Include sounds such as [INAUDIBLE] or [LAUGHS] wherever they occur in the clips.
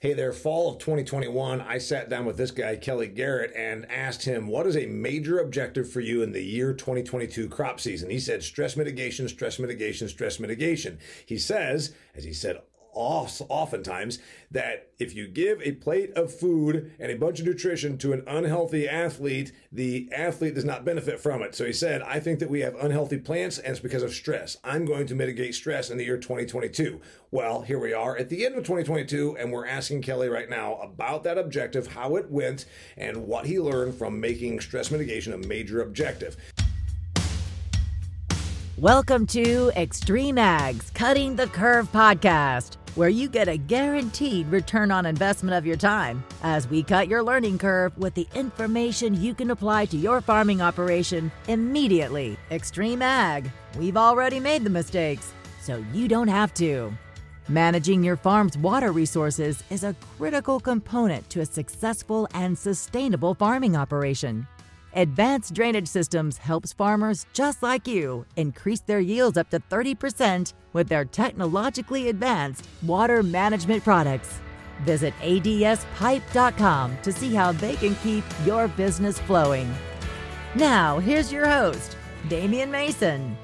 Hey there, fall of 2021, I sat down with this guy, Kelly Garrett, and asked him, What is a major objective for you in the year 2022 crop season? He said, Stress mitigation, stress mitigation, stress mitigation. He says, as he said oftentimes that if you give a plate of food and a bunch of nutrition to an unhealthy athlete, the athlete does not benefit from it. So he said, I think that we have unhealthy plants and it's because of stress. I'm going to mitigate stress in the year 2022. Well, here we are at the end of 2022, and we're asking Kelly right now about that objective, how it went, and what he learned from making stress mitigation a major objective. Welcome to Extreme Ags Cutting the Curve podcast, where you get a guaranteed return on investment of your time as we cut your learning curve with the information you can apply to your farming operation immediately. Extreme Ag, we've already made the mistakes, so you don't have to. Managing your farm's water resources is a critical component to a successful and sustainable farming operation. Advanced Drainage Systems helps farmers just like you increase their yields up to 30% with their technologically advanced water management products. Visit adspipe.com to see how they can keep your business flowing. Now, here's your host, Damian Mason.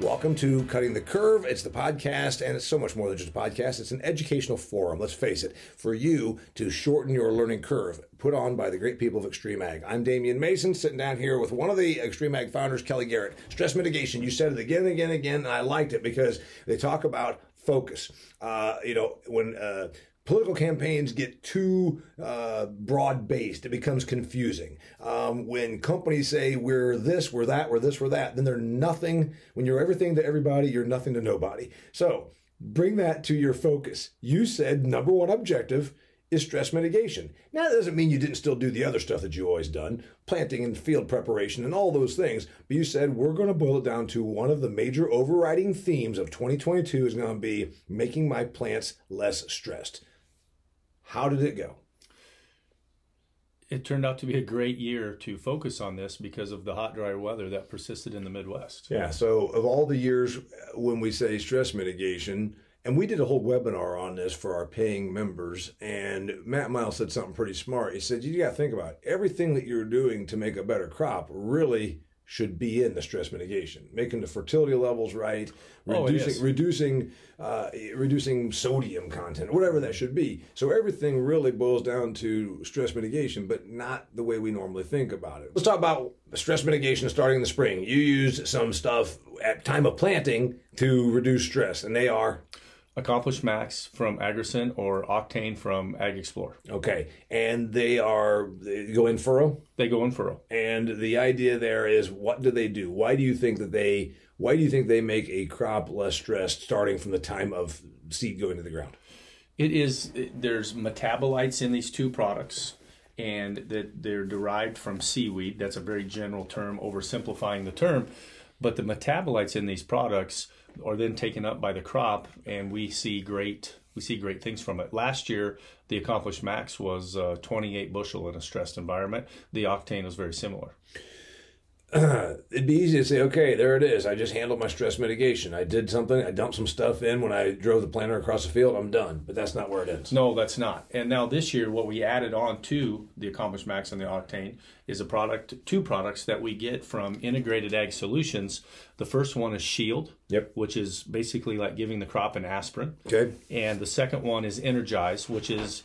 Welcome to Cutting the Curve. It's the podcast, and it's so much more than just a podcast. It's an educational forum, let's face it, for you to shorten your learning curve, put on by the great people of Extreme Ag. I'm Damian Mason, sitting down here with one of the Extreme Ag founders, Kelly Garrett. Stress mitigation, you said it again and again and again, and I liked it because they talk about focus. Uh, you know, when uh, political campaigns get too uh, broad based, it becomes confusing. Um, when companies say we're this, we're that, we're this, we're that, then they're nothing. When you're everything to everybody, you're nothing to nobody. So bring that to your focus. You said number one objective is stress mitigation. Now, that doesn't mean you didn't still do the other stuff that you always done, planting and field preparation and all those things, but you said we're going to boil it down to one of the major overriding themes of 2022 is going to be making my plants less stressed. How did it go? It turned out to be a great year to focus on this because of the hot, dry weather that persisted in the Midwest. Yeah. So, of all the years when we say stress mitigation, and we did a whole webinar on this for our paying members. And Matt Miles said something pretty smart. He said, You got to think about it. everything that you're doing to make a better crop really should be in the stress mitigation, making the fertility levels right, oh, reducing oh, reducing uh, reducing sodium content, whatever that should be. So everything really boils down to stress mitigation, but not the way we normally think about it. Let's talk about stress mitigation starting in the spring. You used some stuff at time of planting to reduce stress, and they are Accomplish Max from Agricent or Octane from AgXplore. Okay, and they are they go in furrow. They go in furrow. And the idea there is, what do they do? Why do you think that they? Why do you think they make a crop less stressed starting from the time of seed going to the ground? It is. There's metabolites in these two products, and that they're derived from seaweed. That's a very general term, oversimplifying the term, but the metabolites in these products are then taken up by the crop, and we see great we see great things from it. Last year, the accomplished max was uh, 28 bushel in a stressed environment. The octane was very similar. [CLEARS THROAT] it'd be easy to say, okay, there it is. I just handled my stress mitigation. I did something. I dumped some stuff in when I drove the planter across the field. I'm done. But that's not where it ends. No, that's not. And now this year, what we added on to the Accomplished Max and the Octane is a product, two products that we get from Integrated Ag Solutions. The first one is Shield, yep. which is basically like giving the crop an aspirin. Okay. And the second one is Energize, which is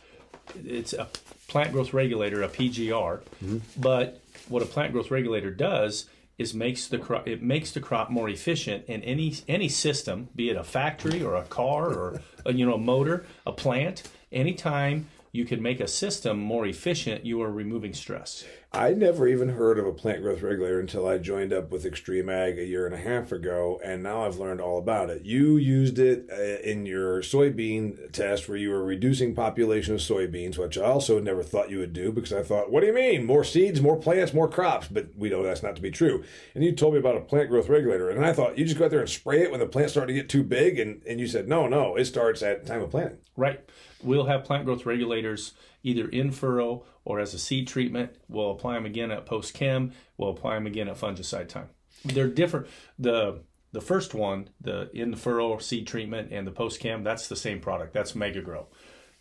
it's a plant growth regulator, a PGR, mm-hmm. but what a plant growth regulator does is makes the crop it makes the crop more efficient in any any system be it a factory or a car or a, you know a motor a plant anytime you can make a system more efficient, you are removing stress. I never even heard of a plant growth regulator until I joined up with Extreme Ag a year and a half ago, and now I've learned all about it. You used it uh, in your soybean test where you were reducing population of soybeans, which I also never thought you would do because I thought, what do you mean? More seeds, more plants, more crops? But we know that's not to be true. And you told me about a plant growth regulator, and I thought you just go out there and spray it when the plants start to get too big, and, and you said, no, no, it starts at time of planting. Right we'll have plant growth regulators either in furrow or as a seed treatment. We'll apply them again at post chem. We'll apply them again at fungicide time. They're different. The the first one, the in the furrow seed treatment and the post chem, that's the same product. That's Mega Grow.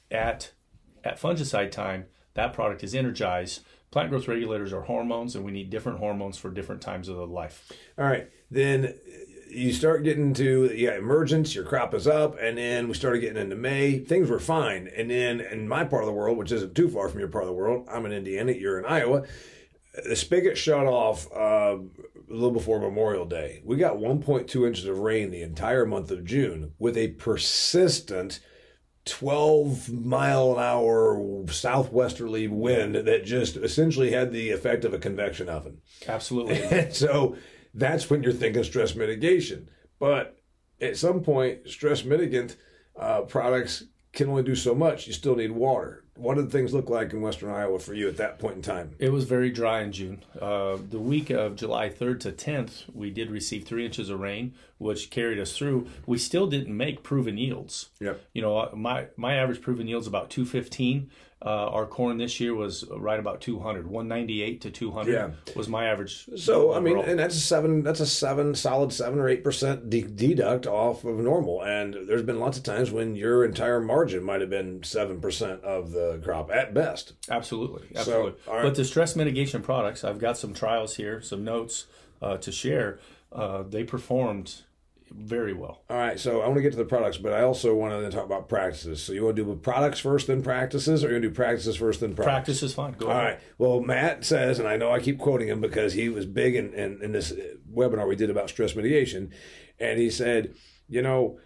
At at fungicide time, that product is energized. Plant growth regulators are hormones, and we need different hormones for different times of the life. All right. Then you start getting to yeah emergence your crop is up and then we started getting into may things were fine. And then in my part of the world which isn't too far from your part of the world i'm in indiana you're in iowa the spigot shut off uh, a little before memorial day. We got 1.2 inches of rain the entire month of june with a persistent 12 mile an hour southwesterly wind that just essentially had the effect of a convection oven. Absolutely. [LAUGHS] so that's when you're thinking stress mitigation. But at some point, stress mitigant uh, products can only do so much. You still need water. What did things look like in Western Iowa for you at that point in time? It was very dry in June. Uh, the week of July 3rd to 10th, we did receive three inches of rain, which carried us through. We still didn't make proven yields. Yep. You know, my my average proven yield is about 215. Uh, our corn this year was right about 200, 198 to 200 Yeah. was my average. So I mean, and that's a seven. That's a seven, solid seven or eight percent de- deduct off of normal. And there's been lots of times when your entire margin might have been seven percent of the crop at best. Absolutely, absolutely. right. But the stress mitigation products, I've got some trials here, some notes uh, to share. Uh, they performed very well. All right, so I want to get to the products, but I also want to talk about practices. So you want to do products first, then practices, or you want to do practices first, then products? Practice is fine. Go All ahead. right. Well, Matt says, and I know I keep quoting him because he was big in, in, in this webinar we did about stress mitigation, and he said, you know,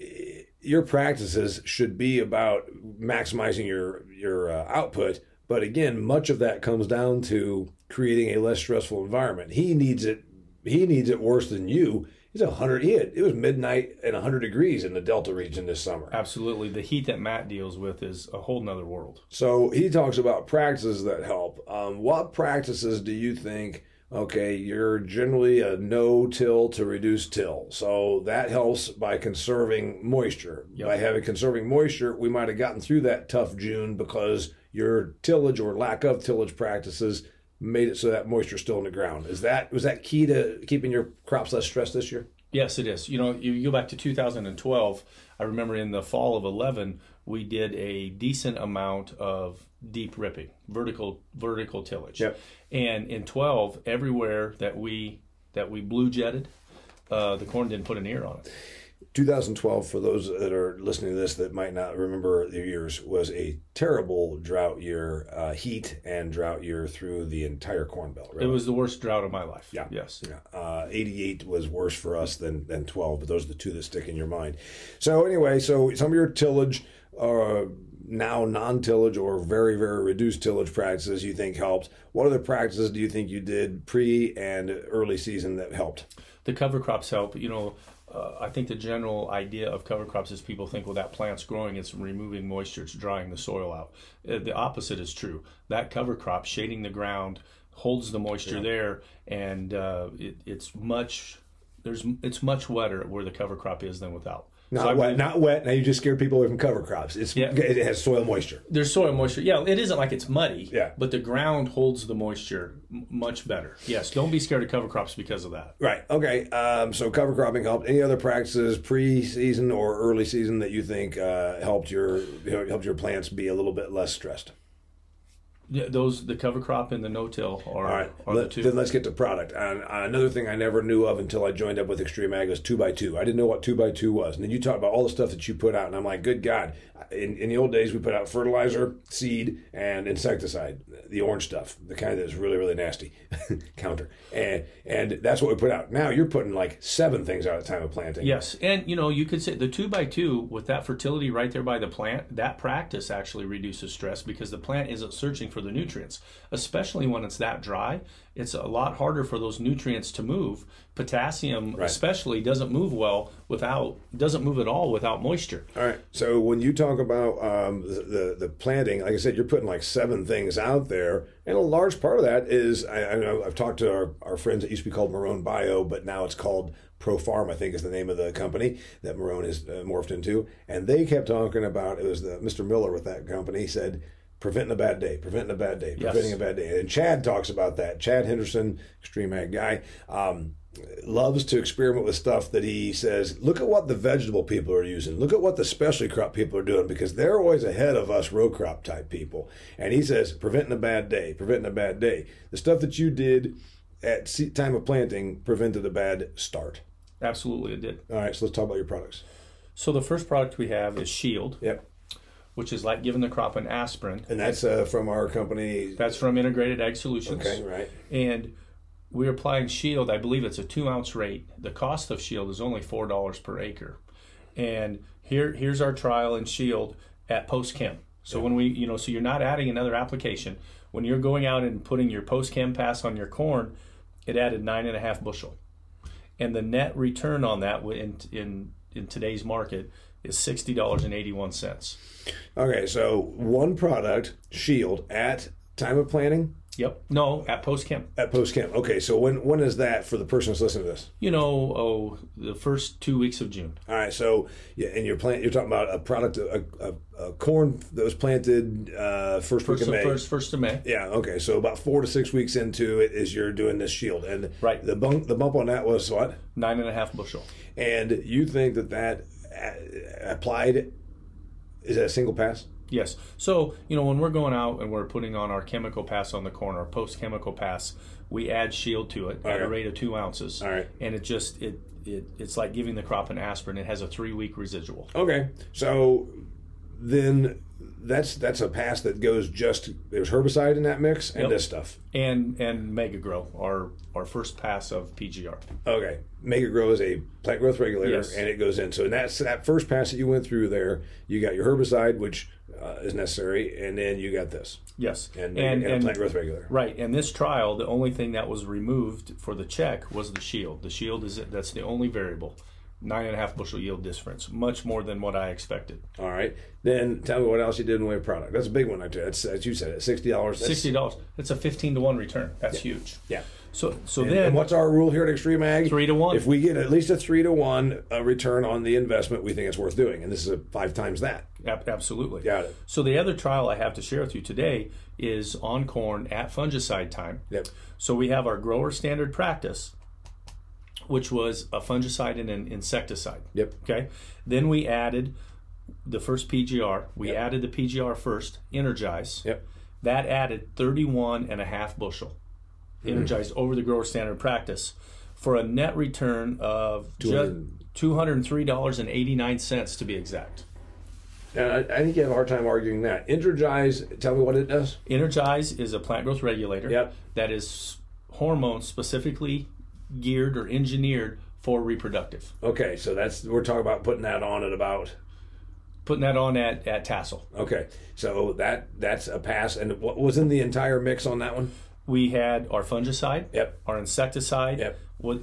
eh, your practices should be about maximizing your your uh, output, but again, much of that comes down to creating a less stressful environment. He needs it. He needs it worse than you. It's a hundred. Had, it was midnight and hundred degrees in the Delta region this summer. Absolutely. The heat that Matt deals with is a whole nother world. So he talks about practices that help. Um, what practices do you think? Okay, you're generally a no till to reduce till. So that helps by conserving moisture. Yep. By having conserving moisture, we might have gotten through that tough June because your tillage or lack of tillage practices made it so that moisture's still in the ground. Is that was that key to keeping your crops less stressed this year? Yes, it is. You know, you go back to 2012. I remember in the fall of 11, we did a decent amount of deep ripping, vertical vertical tillage. Yep. And in 12, everywhere that we that we blue jetted, uh, the corn didn't put an ear on it. 2012, for those that are listening to this that might not remember the years, was a terrible drought year, uh, heat and drought year through the entire Corn Belt. It was the worst drought of my life. Yeah. Yes. Yeah. Uh, 88 was worse for us than, than 12, but those are the two that stick in your mind. So, anyway, so some of your tillage, uh, now non tillage or very, very reduced tillage practices you think helped. What other practices do you think you did pre and early season that helped? the cover crops help. You know, uh, I think the general idea of cover crops is people think, well, that plant's growing, it's removing moisture, it's drying the soil out. Uh, the opposite is true. That cover crop, shading the ground, holds the moisture there, and uh, it, it's much. There's it's much wetter where the cover crop is than without. Not So wet, believe- not wet. Now you just scared people away from cover crops. It's Yeah. it has soil moisture. There's soil moisture. Yeah, it isn't like it's muddy. Yeah. But the ground holds the moisture m- much better. Yes. Don't be scared of cover crops because of that. Right. Okay. Um, so cover cropping helped. Any other practices pre-season or early season that you think uh, helped your helped your plants be a little bit less stressed? Yeah, those the cover crop and the no-till are, All right. are the Let, two. then let's get to product. And another thing I never knew of until I joined up with Extreme Ag was two by two. I didn't know what two by two was. And then you talk about all the stuff that you put out, and I'm like, good God! In, in the old days, we put out fertilizer, seed, and insecticide, the orange stuff, the kind that's really really nasty, [LAUGHS] counter, and and that's what we put out. Now you're putting like seven things out at the time of planting. Yes, and you know you could say the two by two with that fertility right there by the plant. That practice actually reduces stress because the plant isn't searching for the nutrients, especially when it's that dry. It's a lot harder for those nutrients to move. Potassium, especially, doesn't move well without doesn't move at all without moisture. All right. So when you talk about um, the, the planting, like I said, you're putting like seven things out there, and a large part of that is I, I know I've talked to our, our friends that used to be called Marrone Bio, but now it's called ProFarm. I think is the name of the company that Marrone is uh, morphed into, and they kept talking about it was the Mr. Miller with that company said. Preventing a bad day, preventing a bad day, Yes. preventing a bad day. And Chad talks about that. Chad Henderson, extreme ag guy. Um, loves to experiment with stuff that he says, look at what the vegetable people are using. Look at what the specialty crop people are doing because they're always ahead of us row crop type people. And he says, preventing a bad day, preventing a bad day. The stuff that you did at time of planting prevented a bad start. Absolutely, it did. All right, so let's talk about your products. So the first product we have is Shield. Yep. Which is like giving the crop an aspirin. And that's uh, from our company. That's from Integrated Ag Solutions. Okay, right. And we're applying Shield. I believe it's a two ounce rate. The cost of Shield is only four dollars per acre. And here, here's our trial in Shield at post chem. So when we, you know, so you're not adding another application. When you're going out and putting your post chem pass on your corn, it added nine and a half bushel, and the net return on that in in in today's market is sixty dollars and eighty one cents. Okay, so one product, Shield, at time of planting. Yep. No, at post chem. At post chem. Okay, so when when is that for the person that's listening to this? You know, oh, the first two weeks of June. All right. So yeah, and you're plant. You're talking about a product, a, a, a corn that was planted uh, first, first week of May. First, first of May. Yeah. Okay. So about four to six weeks into it is you're doing this shield, and right. The bump the bump on that was what nine and a half bushel. And you think that that applied is that a single pass? Yes. So, you know, when we're going out and we're putting on our chemical pass on the corner, our post chemical pass, we add shield to it at a rate of two ounces. All right. And it just it, it it's like giving the crop an aspirin. It has a three week residual. Okay. So then that's that's a pass that goes just there's herbicide in that mix and yep. this stuff. And and mega grow our our first pass of pgr okay. Mega grow is a plant growth regulator yes. and it goes in. So that's that first pass that you went through there you got your herbicide which uh, is necessary and then you got this. Yes. And, and, and, and plant growth regulator. Right. And this trial the only thing that was removed for the check was the shield. The shield is that's the only variable nine and a half bushel yield difference, much more than what I expected. All right. Then tell me what else you did in the way of product. That's a big one right there. That's as you said, it. sixty dollars. Sixty dollars. It's a fifteen to one return. That's yeah. huge. Yeah. So so and, then and what's our rule here at Extreme Ag? Three to one. If we get at least a three to one uh, return on the investment, we think it's worth doing, and this is a five times that. Absolutely. Got it. So the other trial I have to share with you today is on corn at fungicide time. Yep. So we have our grower standard practice which was a fungicide and an insecticide. Yep. Okay. Then we added the first PGR. We yep. added the PGR first, Energize. Yep. That added 31 and a half bushel. Mm. Energize over the grower standard practice for a net return of $203.89 to be exact. And I, I, think you have a hard time arguing that. Energize, tell me what it does. Energize is a plant growth regulator yep. that is hormone specifically geared or engineered for reproductive. Okay, so that's we're talking about putting that on at about putting that on at, at tassel. Okay, so that that's a pass. And what was in the entire mix on that one? We had our fungicide. Yep. Our insecticide. Yep. What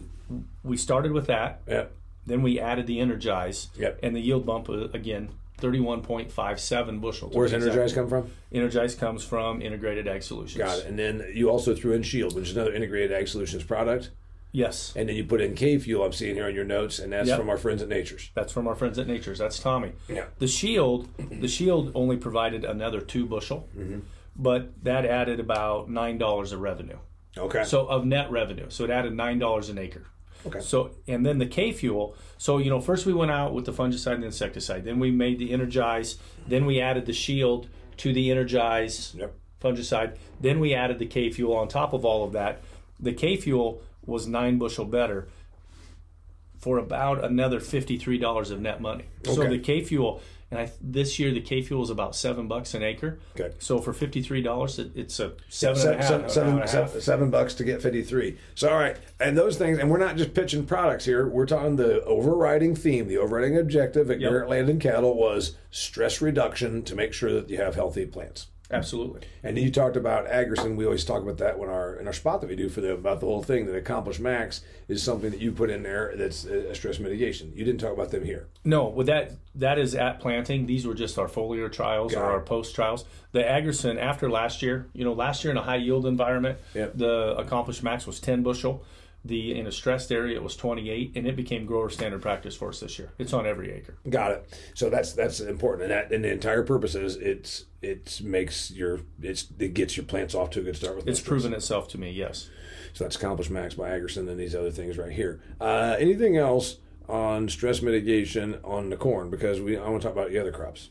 we started with that. Yep. Then we added the Energize. Yep. And the yield bump again. 31.57 bushels. Where's Energize come from? Energize comes from Integrated Ag Solutions. Got it. And then you also threw in Shield, which is another Integrated Ag Solutions product. Yes. And then you put in K fuel, I'm seeing here on your notes, and that's Yep. from our friends at Nature's. That's from our friends at Nature's. That's Tommy. Yeah. The shield, the shield only provided another two bushel, Mm-hmm. but that added about nine dollars of revenue. Okay. So of net revenue, so it added nine dollars an acre. Okay. So and then the K fuel. So you know, first we went out with the fungicide and the insecticide. Then we made the Energize. Then we added the shield to the Energize Yep. fungicide. Then we added the K fuel on top of all of that. The K fuel was nine bushel better for about another fifty-three dollars of net money. So the K fuel, and I, this year the K fuel is about seven bucks an acre. Okay. So for fifty-three dollars, it, it's a seven Seven, and a half- seven- seven- and a half. seven bucks to get 53. So, all right. And those things, and we're not just pitching products here. We're talking the overriding theme, the overriding objective at Yep. Garrett Land and Cattle was stress reduction to make sure that you have healthy plants. Absolutely. And you talked about Agrison. We always talk about that when our in our spot that we do for them about the whole thing. That Accomplish Max is something that you put in there that's a stress mitigation. You didn't talk about them here. No, with that that is at planting. These were just our foliar trials Got or it. our post trials. The Agrison after last year, you know, last year in a high yield environment, Yep. the Accomplished Max was ten bushel. The in a stressed area it was 28, and it became grower standard practice for us this year. It's on every acre. Got it. So that's that's important, and that and the entire purpose is it's it makes your it's it gets your plants off to a good start with. It's proven itself to me. Yes. So that's accomplished max by Agrison and these other things right here. Uh, anything else on stress mitigation on the corn? Because we I want to talk about the other crops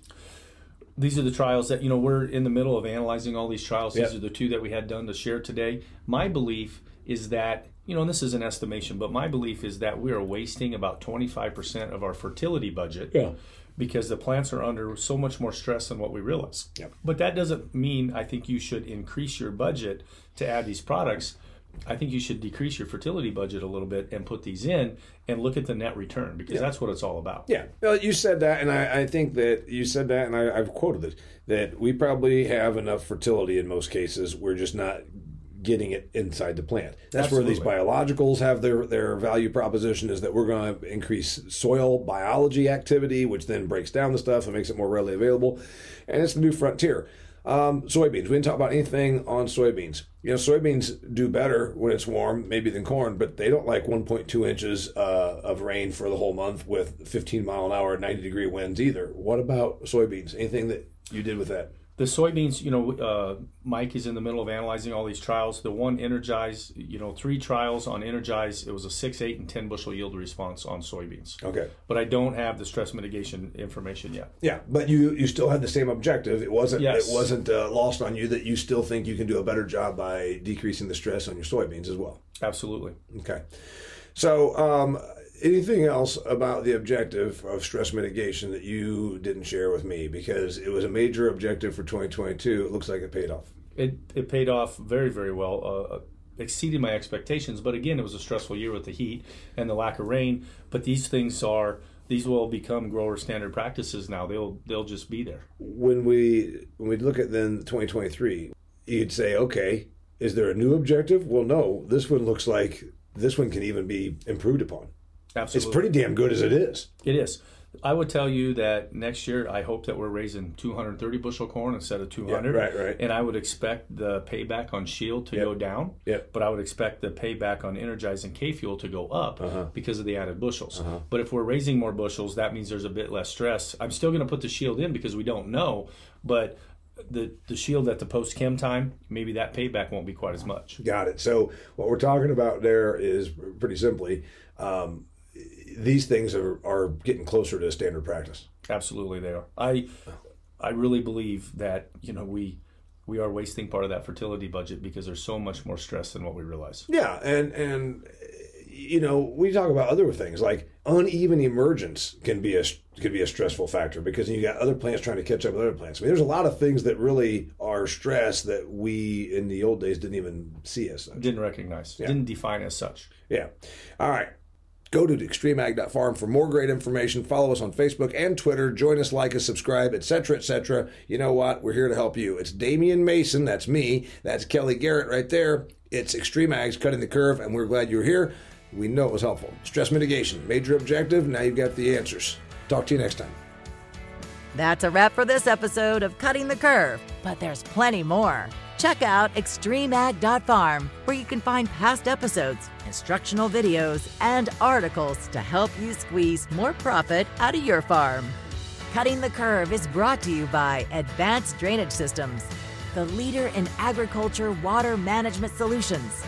these are the trials that you know we're in the middle of analyzing all these trials. Yep. These are the two that we had done to share today. My belief is that you know, and this is an estimation, but my belief is that we are wasting about 25% of our fertility budget. Yeah. Because the plants are under so much more stress than what we realize. Yep. But that doesn't mean I think you should increase your budget to add these products. I think you should decrease your fertility budget a little bit and put these in and look at the net return because Yeah. that's what it's all about. Yeah, well, you said that, and I, I think that you said that, and I, I've quoted it that we probably have enough fertility in most cases. We're just not getting it inside the plant. That's where these biologicals have their their value proposition is that we're going to increase soil biology activity, which then breaks down the stuff and makes it more readily available, and it's the new frontier. Um, soybeans. We didn't talk about anything on soybeans. You know, soybeans do better when it's warm, maybe than corn, but they don't like 1.2 inches uh, of rain for the whole month with 15 mile an hour, 90 degree winds either. What about soybeans? Anything that you did with that? The soybeans, you know, uh, Mike is in the middle of analyzing all these trials. The one Energize, you know, three trials on Energize, it was a six, eight, and 10 bushel yield response on soybeans. Okay. But I don't have the stress mitigation information yet. Yeah, but you you still had the same objective. It wasn't Yes. it wasn't uh, lost on you that you still think you can do a better job by decreasing the stress on your soybeans as well. Absolutely. Okay. So, um, anything else about the objective of stress mitigation that you didn't share with me because it was a major objective for 2022. It looks like it paid off. It, it paid off very, very well. Uh, exceeded my expectations. But again, it was a stressful year with the heat and the lack of rain. But these things are these will become grower standard practices now. They'll they'll just be there. When we when we look at then 2023, you'd say, okay, is there a new objective? Well, no. This one looks like this one can even be improved upon. Absolutely, It's pretty damn good as it is. It is. I would tell you that next year I hope that we're raising 230 bushel corn instead of 200. right, right. And I would expect the payback on Shield to go down. Yep. But I would expect the payback on Energize and K Fuel to go up Uh-huh. because of the added bushels. But if we're raising more bushels, that means there's a bit less stress. I'm still going to put the Shield in because we don't know, but the the Shield at the post chem time, maybe that payback won't be quite as much. Got it. So what we're talking about there is pretty simply, um, these things are, are getting closer to standard practice. Absolutely, they are. I I really believe that you know we we are wasting part of that fertility budget because there's so much more stress than what we realize. Yeah, and and you know we talk about other things like uneven emergence can be a can be a stressful factor because you got other plants trying to catch up with other plants. I mean, there's a lot of things that really are stress that we in the old days didn't even see as such. Didn't recognize, didn't define as such. Yeah. All right. Go to extremeag.farm for more great information. Follow us on Facebook and Twitter. Join us, like us, subscribe, etc., etc. You know what? We're here to help you. It's Damian Mason. That's me. That's Kelly Garrett right there. It's Extreme Ags cutting the curve, and we're glad you're here. We know it was helpful. Stress mitigation, major objective. Now you've got the answers. Talk to you next time. That's a wrap for this episode of Cutting the Curve, but there's plenty more. Check out extremeag.farm, where you can find past episodes, instructional videos, and articles to help you squeeze more profit out of your farm. Cutting the Curve is brought to you by Advanced Drainage Systems, the leader in agriculture water management solutions.